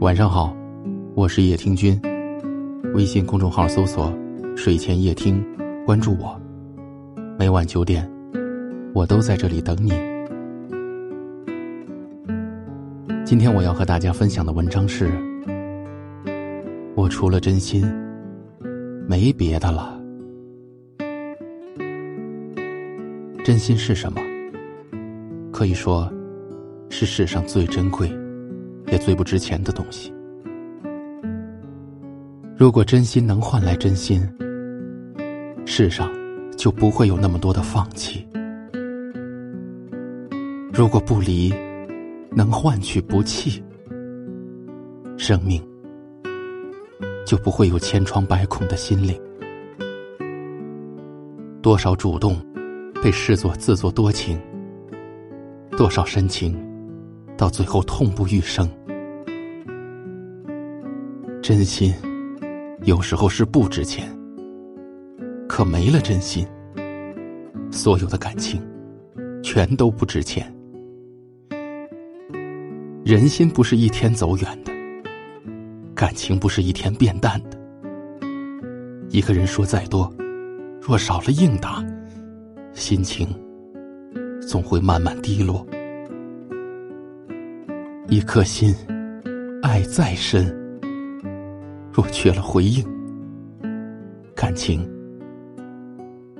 晚上好，我是叶听君。微信公众号搜索“睡前夜听”，关注我。每晚九点，我都在这里等你。今天我要和大家分享的文章是：我除了真心，没别的了。真心是什么？可以说，是世上最珍贵。也最不值钱的东西。如果真心能换来真心，世上就不会有那么多的放弃；如果不离能换取不弃，生命就不会有千疮百孔的心灵。多少主动被视作自作多情，多少深情到最后痛不欲生。真心，有时候是不值钱。可没了真心，所有的感情，全都不值钱。人心不是一天走远的，感情不是一天变淡的。一个人说再多，若少了应答，心情总会慢慢低落。一颗心，爱再深。若缺了回应，感情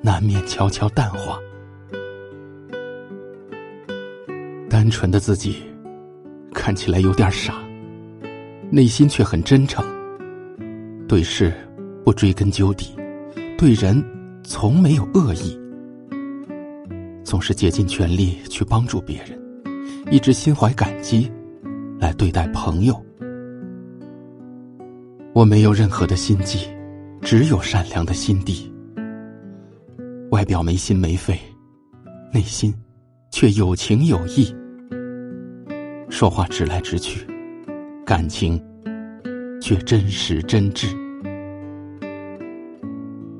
难免悄悄淡化。单纯的自己看起来有点傻，内心却很真诚。对事不追根究底，对人从没有恶意，总是竭尽全力去帮助别人，一直心怀感激来对待朋友。我没有任何的心计，只有善良的心地。外表没心没肺，内心却有情有义。说话直来直去，感情却真实真挚。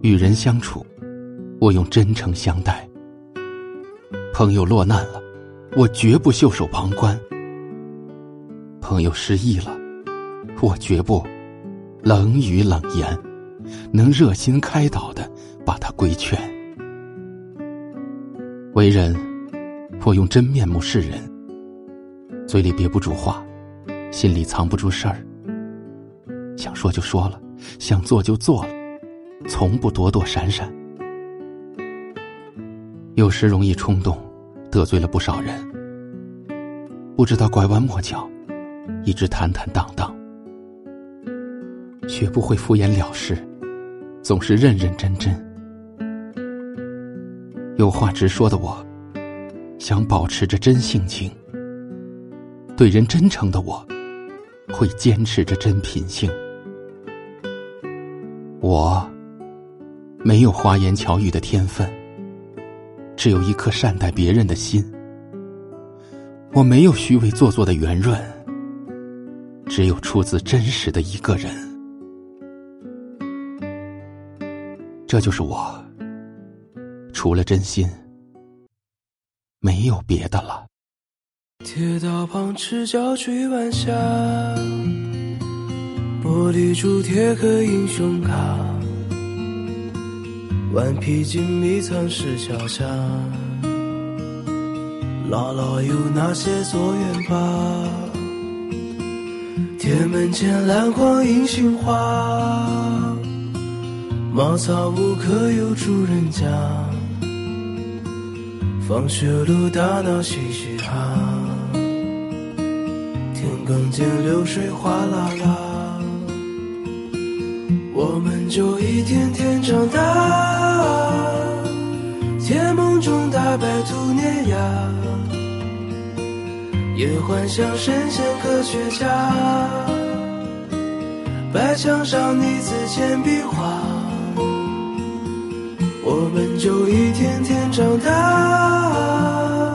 与人相处，我用真诚相待。朋友落难了，我绝不袖手旁观；朋友失意了，我绝不。冷语冷言，能热心开导的，把他规劝。为人，我用真面目示人，嘴里憋不住话，心里藏不住事儿。想说就说了，想做就做了，从不躲躲闪闪。有时容易冲动，得罪了不少人，不知道拐弯抹角，一直坦坦荡荡。绝不会敷衍了事，总是认认真真。有话直说的我，想保持着真性情；对人真诚的我，会坚持着真品性。我没有花言巧语的天分，只有一颗善待别人的心。我没有虚伪做作的圆润，只有出自真实的一个人。这就是我，除了真心，没有别的了。铁道旁赤脚追晚霞，玻璃珠贴个英雄卡，顽皮筋迷藏石桥下，姥姥有那些作业吧？铁门前蓝黄银杏花。茅草屋可有住人家？放学路打闹嘻嘻哈，田埂间流水哗啦啦，我们就一天天长大，甜梦中大白兔碾压，也幻想神仙科学家，白墙上你字铅笔画。我们就一天天长大，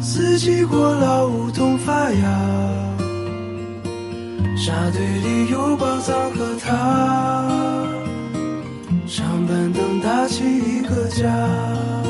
四季过老梧桐发芽，沙堆里有宝藏和他，长板凳搭起一个家。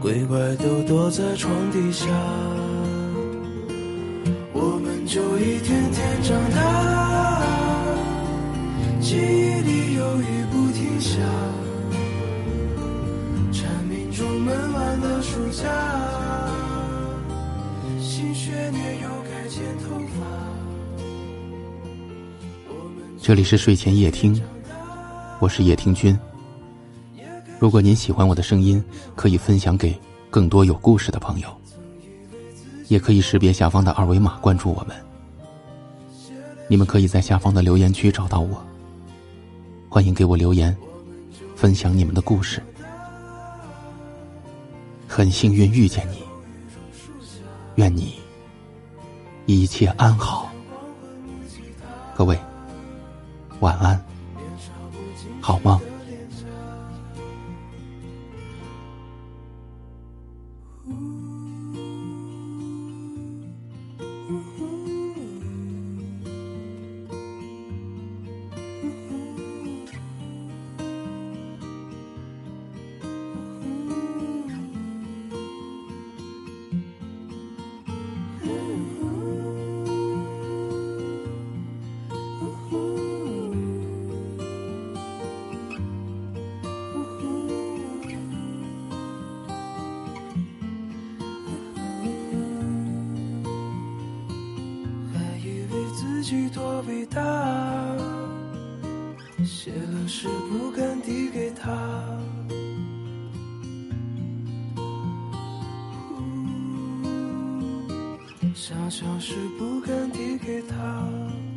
鬼怪都躲在床底下，我们就一天天长大，记忆里有雨不停下，蝉鸣中闷完的暑假，新学年又该剪头发。这里是睡前夜听，我是叶听君。如果您喜欢我的声音，可以分享给更多有故事的朋友，也可以识别下方的二维码关注我们。你们可以在下方的留言区找到我，欢迎给我留言，分享你们的故事。很幸运遇见你，愿你一切安好。各位，晚安，好梦。己多伟大，写了诗不敢递给他，想想是不敢递给他。